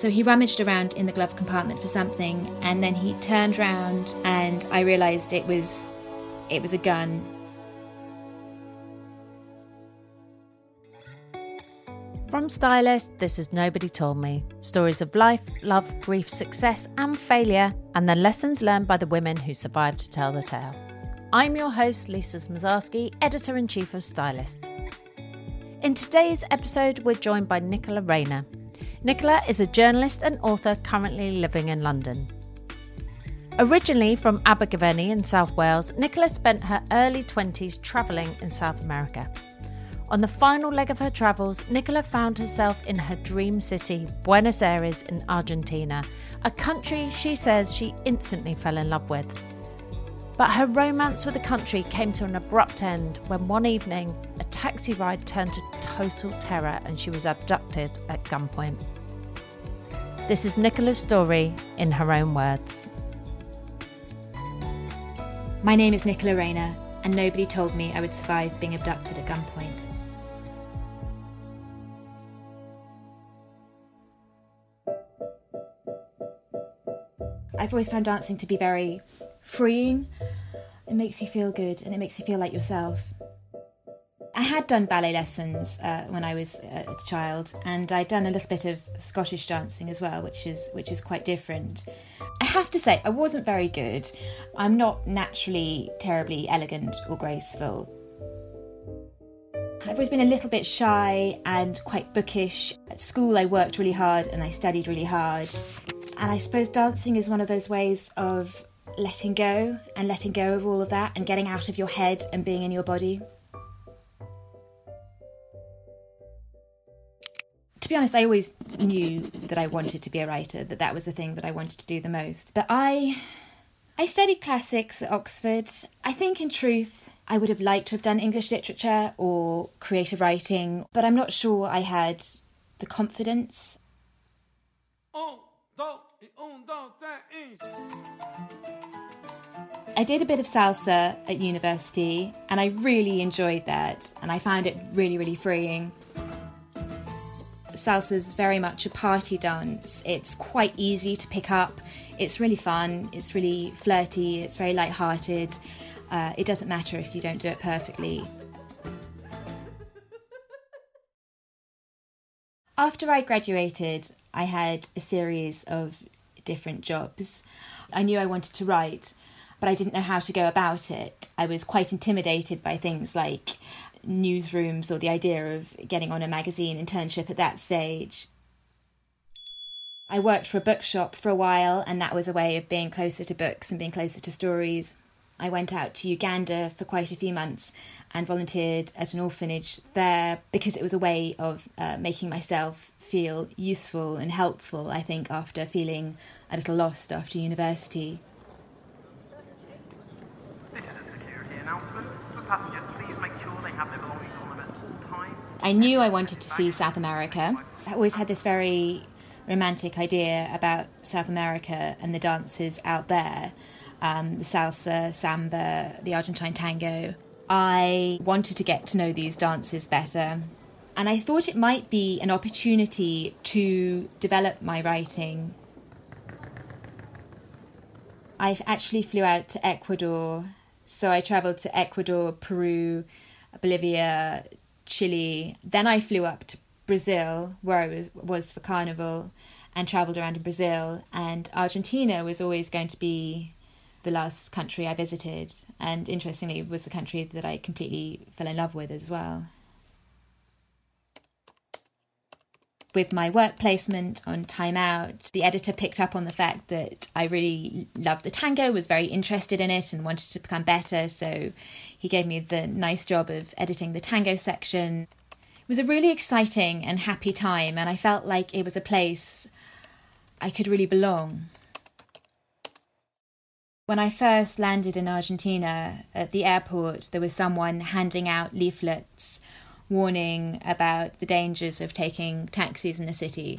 So he rummaged around in the glove compartment for something, and then he turned round, and I realised it was, it was a gun. From Stylist, this is Nobody Told Me. Stories of life, love, grief, success, and failure, and the lessons learned by the women who survived to tell the tale. I'm your host, Lisa Smosarski, editor in chief of Stylist. In today's episode, we're joined by Nicola Rayner. Nicola is a journalist and author currently living in London. Originally from Abergavenny in South Wales, Nicola spent her early 20s travelling in South America. On the final leg of her travels, Nicola found herself in her dream city, Buenos Aires in Argentina, a country she says she instantly fell in love with. But her romance with the country came to an abrupt end when one evening a taxi ride turned to total terror and she was abducted at gunpoint. This is Nicola's story in her own words. My name is Nicola Rayner, and nobody told me I would survive being abducted at gunpoint. I've always found dancing to be very freeing. It makes you feel good and it makes you feel like yourself. I had done ballet lessons uh, when I was a child, and I'd done a little bit of Scottish dancing as well, which is which is quite different. I have to say, I wasn't very good. I'm not naturally terribly elegant or graceful. I've always been a little bit shy and quite bookish. At school, I worked really hard and I studied really hard. And I suppose dancing is one of those ways of letting go and letting go of all of that and getting out of your head and being in your body. Be honest, I always knew that I wanted to be a writer, that that was the thing that I wanted to do the most. But I I studied classics at Oxford. I think in truth I would have liked to have done English literature or creative writing, but I'm not sure I had the confidence. I did a bit of salsa at university and I really enjoyed that and I found it really, really freeing. Salsa is very much a party dance. It's quite easy to pick up. It's really fun. It's really flirty. It's very light-hearted. Uh, it doesn't matter if you don't do it perfectly. After I graduated, I had a series of different jobs. I knew I wanted to write, but I didn't know how to go about it. I was quite intimidated by things like newsrooms or the idea of getting on a magazine internship at that stage. I worked for a bookshop for a while, and that was a way of being closer to books and being closer to stories. I went out to Uganda for quite a few months and volunteered at an orphanage there because it was a way of uh, making myself feel useful and helpful, I think, after feeling a little lost after university. This is a security announcement. For passengers, please make sure they have their belongings on them at all times. I knew I wanted to see South America. I always had this very romantic idea about South America and the dances out there um, the salsa, samba, the Argentine tango. I wanted to get to know these dances better. And I thought it might be an opportunity to develop my writing. I actually flew out to Ecuador. So I travelled to Ecuador, Peru, Bolivia, Chile. Then I flew up to Brazil, where I was, was for Carnival, and travelled around in Brazil. And Argentina was always going to be the last country I visited, and interestingly, was the country that I completely fell in love with as well. With my work placement on Time Out, the editor picked up on the fact that I really loved the tango, was very interested in it, and wanted to become better. So he gave me the nice job of editing the tango section. It was a really exciting and happy time, and I felt like it was a place I could really belong. When I first landed in Argentina at the airport, there was someone handing out leaflets warning about the dangers of taking taxis in the city.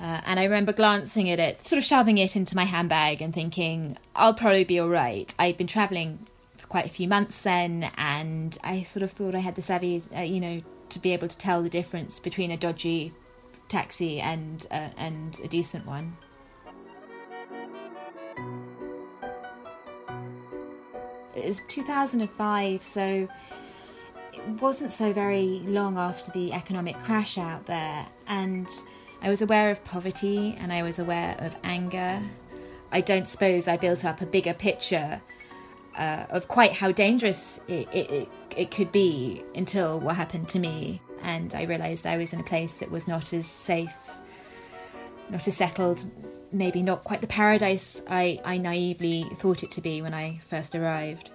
Uh, and I remember glancing at it, sort of shoving it into my handbag and thinking, I'll probably be all right. I'd been traveling for quite a few months then, and I sort of thought I had the savvy, uh, you know, to be able to tell the difference between a dodgy taxi and uh, and a decent one. It was 2005, so it wasn't so very long after the economic crash out there, and I was aware of poverty and I was aware of anger. I don't suppose I built up a bigger picture uh, of quite how dangerous it, it, it could be until what happened to me. And I realised I was in a place that was not as safe, not as settled, maybe not quite the paradise I, I naively thought it to be when I first arrived.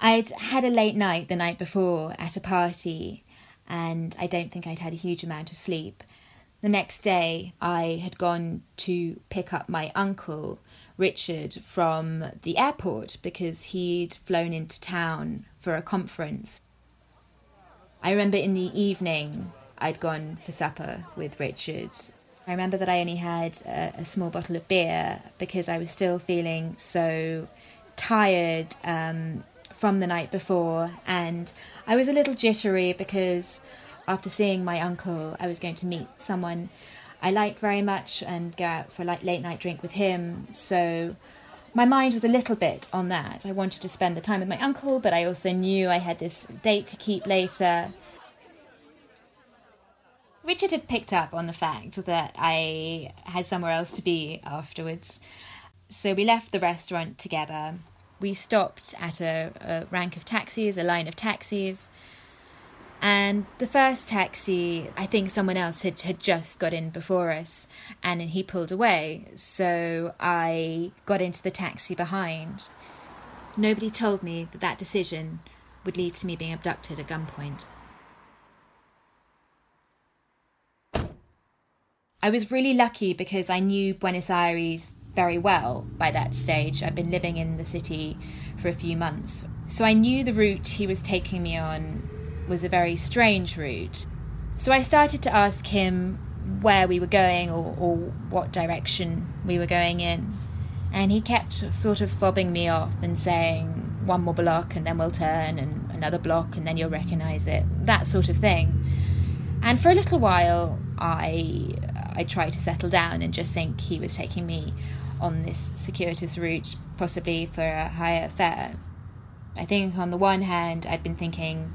I'd had a late night the night before at a party, and I don't think I'd had a huge amount of sleep. The next day, I had gone to pick up my uncle, Richard, from the airport because he'd flown into town for a conference. I remember in the evening, I'd gone for supper with Richard. I remember that I only had a, a small bottle of beer because I was still feeling so tired um, from the night before, and I was a little jittery because after seeing my uncle, I was going to meet someone I liked very much and go out for a late night drink with him. So my mind was a little bit on that. I wanted to spend the time with my uncle, but I also knew I had this date to keep later. Richard had picked up on the fact that I had somewhere else to be afterwards. So we left the restaurant together. We stopped at a, a rank of taxis, a line of taxis, and the first taxi, I think someone else had, had just got in before us and he pulled away. So I got into the taxi behind. Nobody told me that that decision would lead to me being abducted at gunpoint. I was really lucky because I knew Buenos Aires very well by that stage. I'd been living in the city for a few months. So I knew the route he was taking me on was a very strange route. So I started to ask him where we were going or, or what direction we were going in. And he kept sort of fobbing me off and saying, one more block and then we'll turn, and another block and then you'll recognize it, that sort of thing. And for a little while, I, I tried to settle down and just think he was taking me on this circuitous route, possibly for a higher fare. I think on the one hand, I'd been thinking,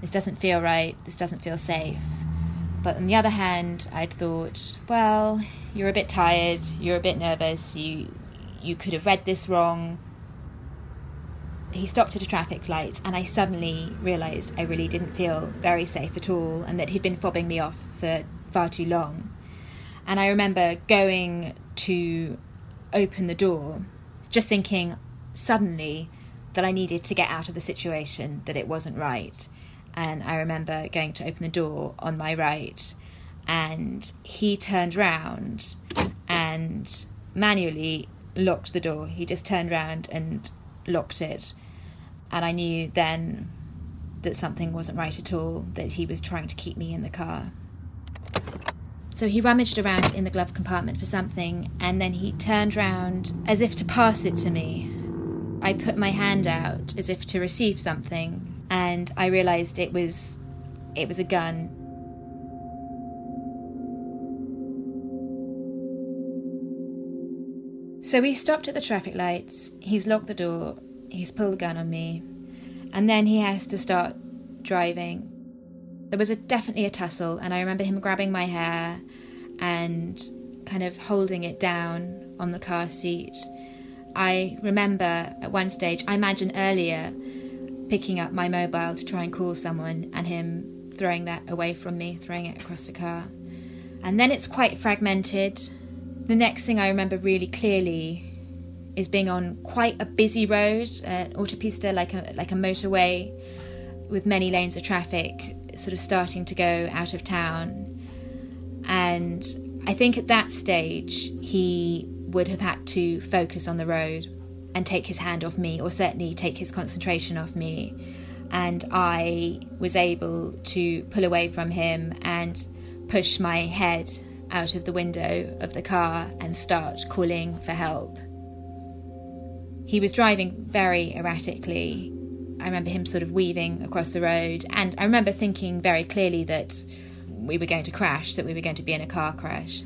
this doesn't feel right, this doesn't feel safe. But on the other hand, I'd thought, well, you're a bit tired, you're a bit nervous, you you could have read this wrong. He stopped at a traffic light, and I suddenly realised I really didn't feel very safe at all, and that he'd been fobbing me off for far too long. And I remember going to open the door, just thinking suddenly that I needed to get out of the situation, that it wasn't right and I remember going to open the door on my right, and he turned round and manually locked the door. He just turned round and locked it, and I knew then that something wasn't right at all, that he was trying to keep me in the car. So he rummaged around in the glove compartment for something, and then he turned round as if to pass it to me. I put my hand out as if to receive something, and I realised it was it was a gun. So we stopped at the traffic lights. He's locked the door. He's pulled the gun on me, and then he has to start driving. There was a, definitely a tussle, and I remember him grabbing my hair and kind of holding it down on the car seat. I remember at one stage, I imagine earlier, picking up my mobile to try and call someone and him throwing that away from me, throwing it across the car. And then it's quite fragmented. The next thing I remember really clearly is being on quite a busy road, an autopista like a like a motorway with many lanes of traffic sort of starting to go out of town. And I think at that stage he would have had to focus on the road and take his hand off me, or certainly take his concentration off me. And I was able to pull away from him and push my head out of the window of the car and start calling for help. He was driving very erratically, I remember him sort of weaving across the road, and I remember thinking very clearly that we were going to crash, that we were going to be in a car crash.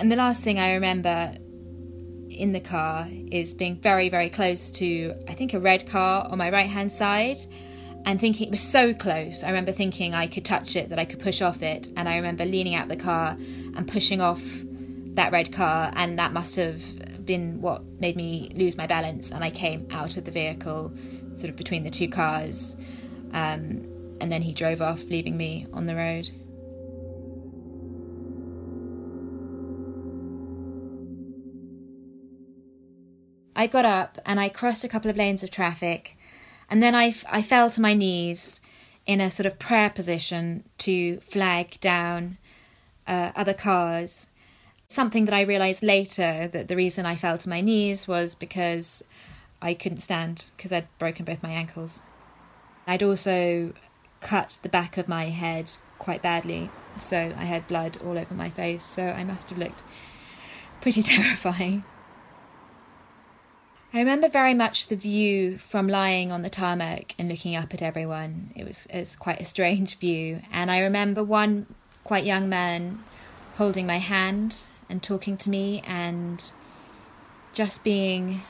And the last thing I remember in the car is being very, very close to, I think, a red car on my right hand side and thinking it was so close. I remember thinking I could touch it, that I could push off it. And I remember leaning out the car and pushing off that red car, and that must have been what made me lose my balance. And I came out of the vehicle, sort of between the two cars. Um, and then he drove off, leaving me on the road. I got up and I crossed a couple of lanes of traffic, and then I, I fell to my knees in a sort of prayer position to flag down uh, other cars. Something that I realised later that the reason I fell to my knees was because I couldn't stand because I'd broken both my ankles. I'd also cut the back of my head quite badly, so I had blood all over my face, so I must have looked pretty terrifying. I remember very much the view from lying on the tarmac and looking up at everyone. It was, it was quite a strange view. And I remember one quite young man holding my hand and talking to me and just being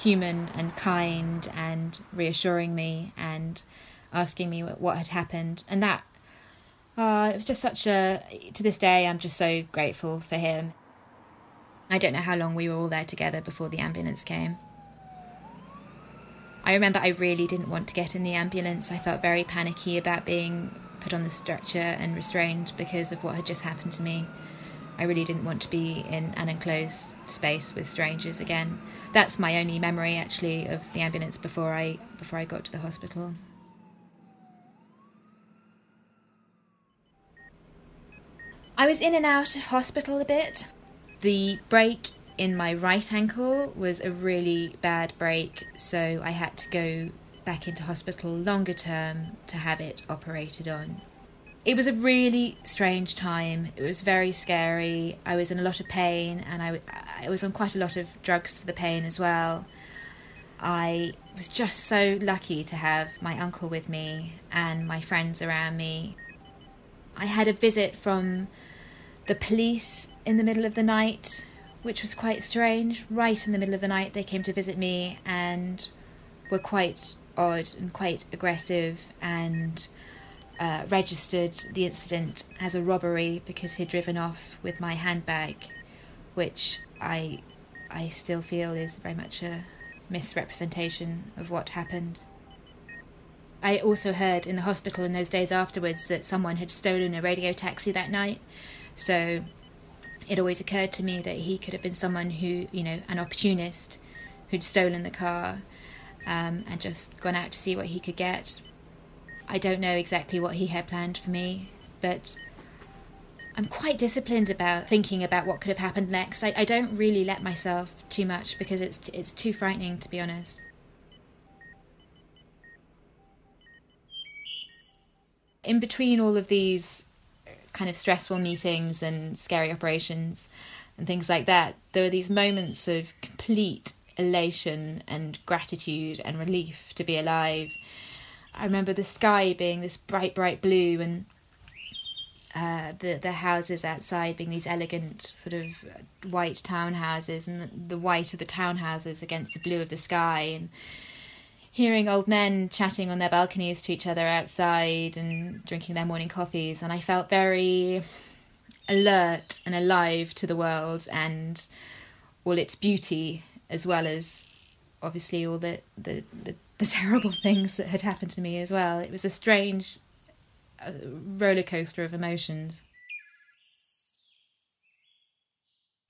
human and kind and reassuring me and asking me what, had happened. And that, uh, it was just such a, to this day, I'm just so grateful for him. I don't know how long we were all there together before the ambulance came. I remember I really didn't want to get in the ambulance. I felt very panicky about being put on the stretcher and restrained because of what had just happened to me. I really didn't want to be in an enclosed space with strangers again. That's my only memory actually of the ambulance before I before I got to the hospital. I was in and out of hospital a bit. The break in my right ankle was a really bad break, so I had to go back into hospital longer term to have it operated on. It was a really strange time. It was very scary. I was in a lot of pain and I, I was on quite a lot of drugs for the pain as well. I was just so lucky to have my uncle with me and my friends around me. I had a visit from the police in the middle of the night which was quite strange. Right in the middle of the night, they came to visit me and were quite odd and quite aggressive and uh, registered the incident as a robbery because he'd driven off with my handbag, which I I still feel is very much a misrepresentation of what happened. I also heard in the hospital in those days afterwards that someone had stolen a radio taxi that night. So it always occurred to me that he could have been someone who, you know, an opportunist who'd stolen the car um, and just gone out to see what he could get. I don't know exactly what he had planned for me, but I'm quite disciplined about thinking about what could have happened next. I, I don't really let myself too much because it's it's too frightening, to be honest. In between all of these uh, kind of stressful meetings and scary operations and things like that, there were these moments of complete elation and gratitude and relief to be alive. I remember the sky being this bright, bright blue and uh, the the houses outside being these elegant sort of white townhouses and the, the white of the townhouses against the blue of the sky and hearing old men chatting on their balconies to each other outside and drinking their morning coffees, and I felt very alert and alive to the world and all its beauty, as well as obviously all the, the, the, the terrible things that had happened to me as well. It was a strange uh, roller coaster of emotions.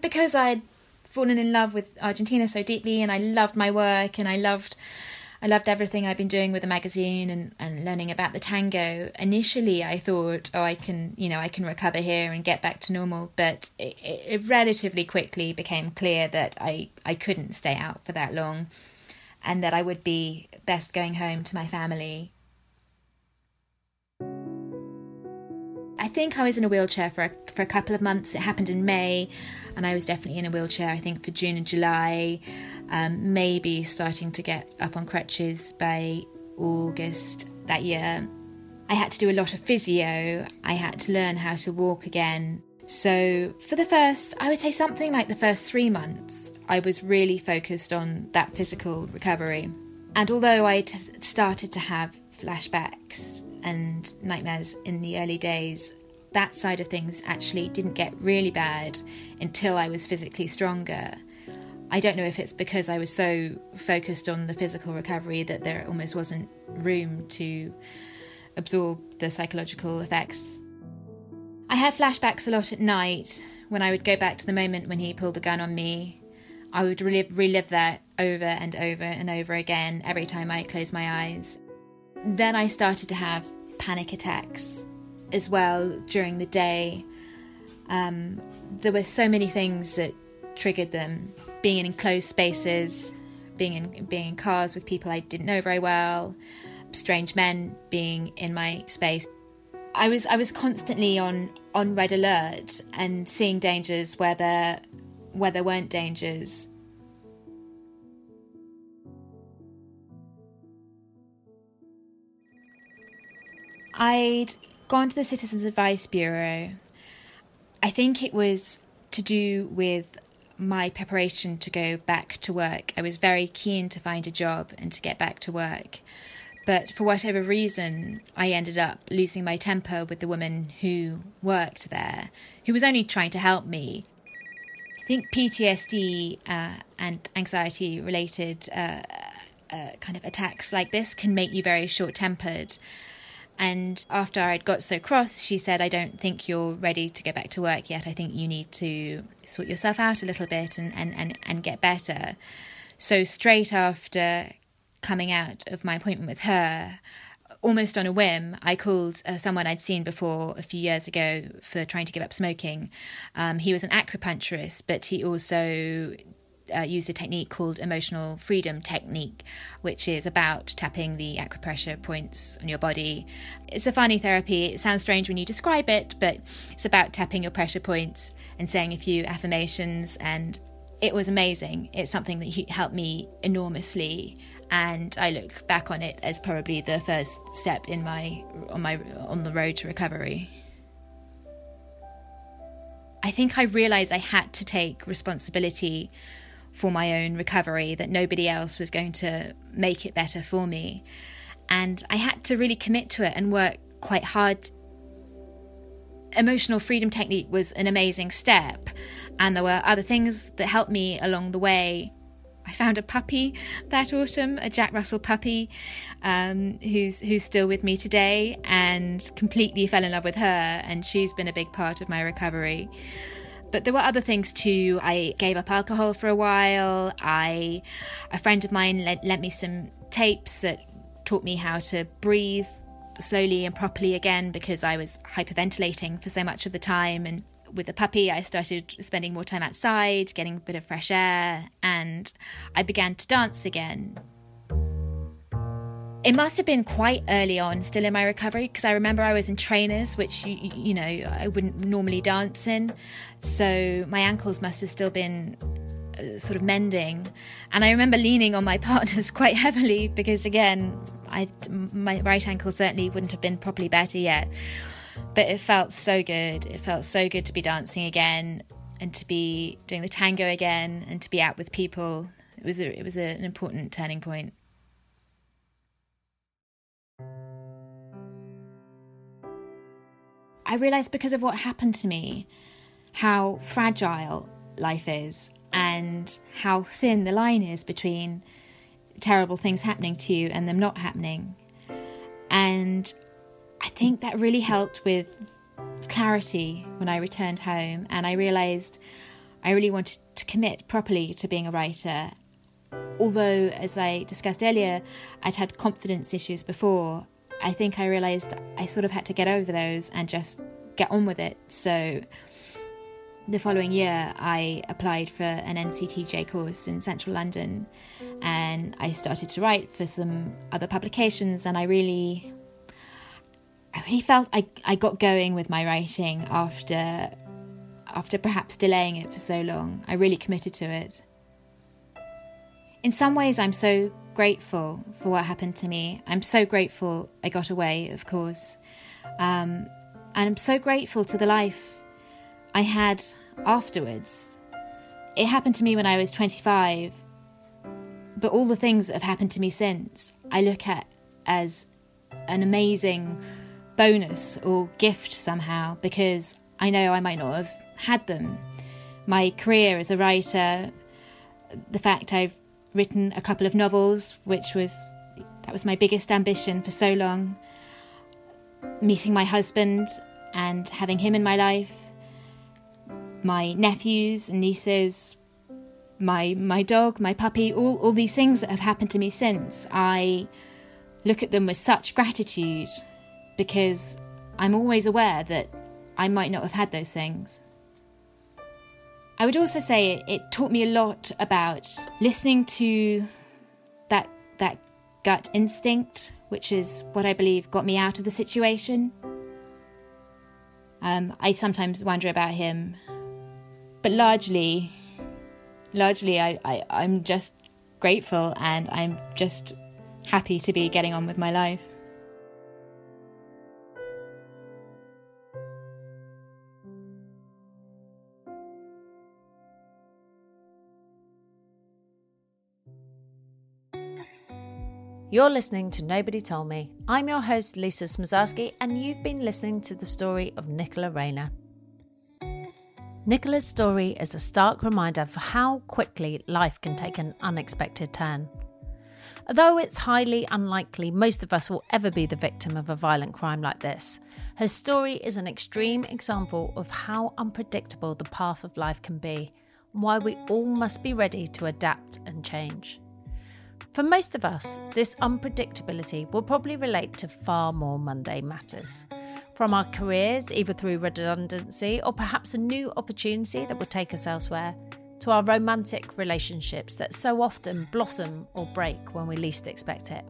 Because I had fallen in love with Argentina so deeply, and I loved my work, and I loved I loved everything I'd been doing with the magazine and, and learning about the tango. Initially, I thought, oh, I can, you know, I can recover here and get back to normal. But it, it relatively quickly became clear that I, I couldn't stay out for that long and that I would be best going home to my family. I think I was in a wheelchair for a, for a couple of months. It happened in May, and I was definitely in a wheelchair, I think, for June and July. Um, maybe starting to get up on crutches by August that year. I had to do a lot of physio. I had to learn how to walk again. So, for the first, I would say something like the first three months, I was really focused on that physical recovery. And although I started to have flashbacks and nightmares in the early days, that side of things actually didn't get really bad until I was physically stronger. I don't know if it's because I was so focused on the physical recovery that there almost wasn't room to absorb the psychological effects. I had flashbacks a lot at night when I would go back to the moment when he pulled the gun on me. I would relive, relive that over and over and over again every time I closed my eyes. Then I started to have panic attacks as well during the day. Um, there were so many things that triggered them. Being in enclosed spaces, being in being in cars with people I didn't know very well, strange men being in my space. I was I was constantly on on red alert and seeing dangers where there where there weren't dangers. I'd gone to the Citizens Advice Bureau. I think it was to do with my preparation to go back to work. I was very keen to find a job and to get back to work. But for whatever reason, I ended up losing my temper with the woman who worked there, who was only trying to help me. I think PTSD uh, and anxiety related uh, uh, kind of attacks like this can make you very short tempered. And after I'd got so cross, she said, I don't think you're ready to go back to work yet. I think you need to sort yourself out a little bit and, and, and, and get better. So, straight after coming out of my appointment with her, almost on a whim, I called uh, someone I'd seen before a few years ago for trying to give up smoking. Um, he was an acupuncturist, but he also uh, used a technique called emotional freedom technique, which is about tapping the acupressure points on your body. It's a funny therapy. It sounds strange when you describe it, but it's about tapping your pressure points and saying a few affirmations and it was amazing. It's something that helped me enormously and I look back on it as probably the first step in my on my on the road to recovery. I think I realized I had to take responsibility for my own recovery, that nobody else was going to make it better for me. And I had to really commit to it and work quite hard. Emotional freedom technique was an amazing step, and there were other things that helped me along the way. I found a puppy that autumn, a Jack Russell puppy, um, who's who's still with me today, and completely fell in love with her, and she's been a big part of my recovery. But there were other things too. I gave up alcohol for a while. I, a friend of mine lent, lent me some tapes that taught me how to breathe slowly and properly again because I was hyperventilating for so much of the time. And with the puppy, I started spending more time outside, getting a bit of fresh air, and I began to dance again. It must have been quite early on, still in my recovery, because I remember I was in trainers, which you, you know I wouldn't normally dance in, so my ankles must have still been uh, sort of mending, and I remember leaning on my partners quite heavily because again, I my right ankle certainly wouldn't have been properly better yet, but it felt so good. It felt so good to be dancing again and to be doing the tango again and to be out with people. It was a, it was a, an important turning point. I realised because of what happened to me how fragile life is and how thin the line is between terrible things happening to you and them not happening. And I think that really helped with clarity when I returned home and I realised I really wanted to commit properly to being a writer. Although, as I discussed earlier, I'd had confidence issues before, I think I realized I sort of had to get over those and just get on with it. So the following year, I applied for an NCTJ course in central London and I started to write for some other publications. And I really, I really felt I, I got going with my writing after after perhaps delaying it for so long. I really committed to it. In some ways, I'm so grateful for what happened to me. I'm so grateful I got away, of course. Um, and I'm so grateful to the life I had afterwards. It happened to me when I was 25, but all the things that have happened to me since, I look at as an amazing bonus or gift somehow because I know I might not have had them. My career as a writer, the fact I've written a couple of novels, which was that was my biggest ambition for so long. Meeting my husband and having him in my life, my nephews and nieces, my my dog, my puppy, all, all these things that have happened to me since, I look at them with such gratitude because I'm always aware that I might not have had those things. I would also say it, it taught me a lot about listening to that that gut instinct, which is what I believe got me out of the situation. Um, I sometimes wonder about him, but largely, largely, I, I, I'm just grateful and I'm just happy to be getting on with my life. You're listening to Nobody Told Me. I'm your host, Lisa Smosarski, and you've been listening to the story of Nicola Rayner. Nicola's story is a stark reminder of how quickly life can take an unexpected turn. Although it's highly unlikely most of us will ever be the victim of a violent crime like this, her story is an extreme example of how unpredictable the path of life can be and why we all must be ready to adapt and change. For most of us, this unpredictability will probably relate to far more mundane matters. From our careers, either through redundancy or perhaps a new opportunity that will take us elsewhere, to our romantic relationships that so often blossom or break when we least expect it.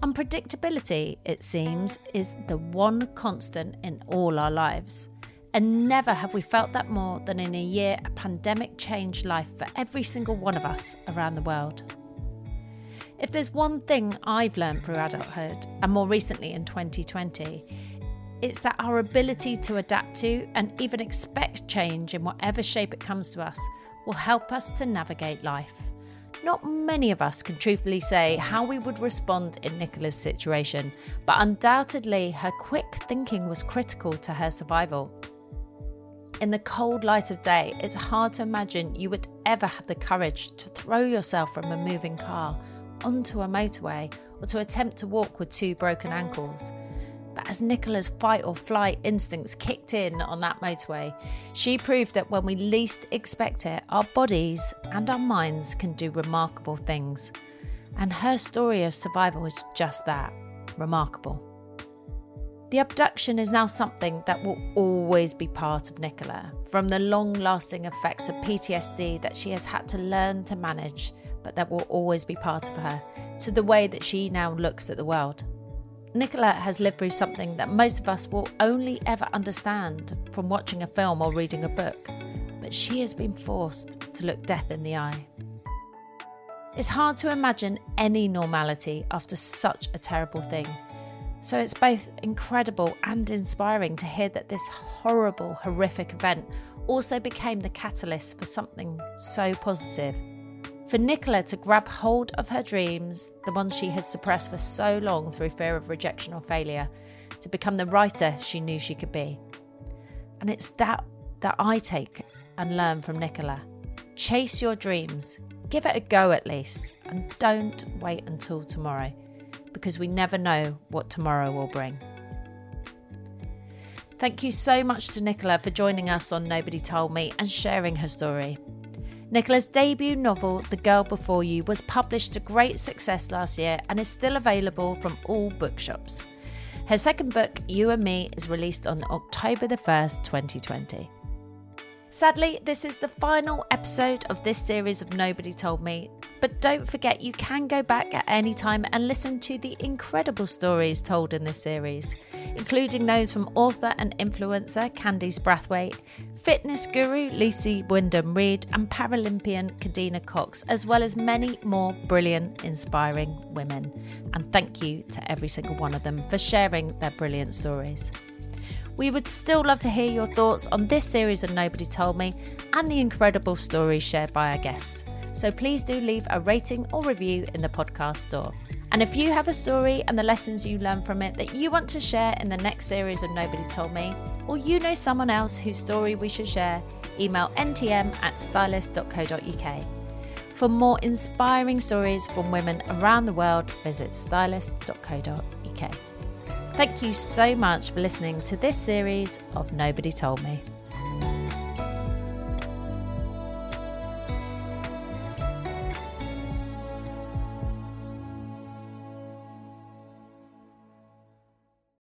Unpredictability, it seems, is the one constant in all our lives. And never have we felt that more than in a year a pandemic changed life for every single one of us around the world. If there's one thing I've learned through adulthood, and more recently in 2020, it's that our ability to adapt to and even expect change in whatever shape it comes to us will help us to navigate life. Not many of us can truthfully say how we would respond in Nicola's situation, but undoubtedly her quick thinking was critical to her survival. In the cold light of day, it's hard to imagine you would ever have the courage to throw yourself from a moving car onto a motorway or to attempt to walk with two broken ankles. But as Nicola's fight or flight instincts kicked in on that motorway, she proved that when we least expect it, our bodies and our minds can do remarkable things. And her story of survival is just that remarkable. The abduction is now something that will always be part of Nicola, from the long lasting effects of PTSD that she has had to learn to manage but that will always be part of her, to the way that she now looks at the world. Nicola has lived through something that most of us will only ever understand from watching a film or reading a book, but she has been forced to look death in the eye. It's hard to imagine any normality after such a terrible thing. So it's both incredible and inspiring to hear that this horrible, horrific event also became the catalyst for something so positive for Nicola to grab hold of her dreams, the ones she had suppressed for so long through fear of rejection or failure, to become the writer she knew she could be. And it's that that I take and learn from Nicola. Chase your dreams, give it a go at least, and don't wait until tomorrow because we never know what tomorrow will bring. Thank you so much to Nicola for joining us on Nobody Told Me and sharing her story. Nicola's debut novel, The Girl Before You, was published to great success last year and is still available from all bookshops. Her second book, You and Me, is released on October the 1st, 2020. Sadly, this is the final episode of this series of Nobody Told Me. But don't forget, you can go back at any time and listen to the incredible stories told in this series, including those from author and influencer Candice Brathwaite, fitness guru Lucy Wyndham Read, and Paralympian Kadeena Cox, as well as many more brilliant, inspiring women. And thank you to every single one of them for sharing their brilliant stories. We would still love to hear your thoughts on this series of Nobody Told Me and the incredible stories shared by our guests. So please do leave a rating or review in the podcast store. And if you have a story and the lessons you learned from it that you want to share in the next series of Nobody Told Me, or you know someone else whose story we should share, email ntm at stylist.co.uk. For more inspiring stories from women around the world, visit stylist.co.uk. Thank you so much for listening to this series of Nobody Told Me.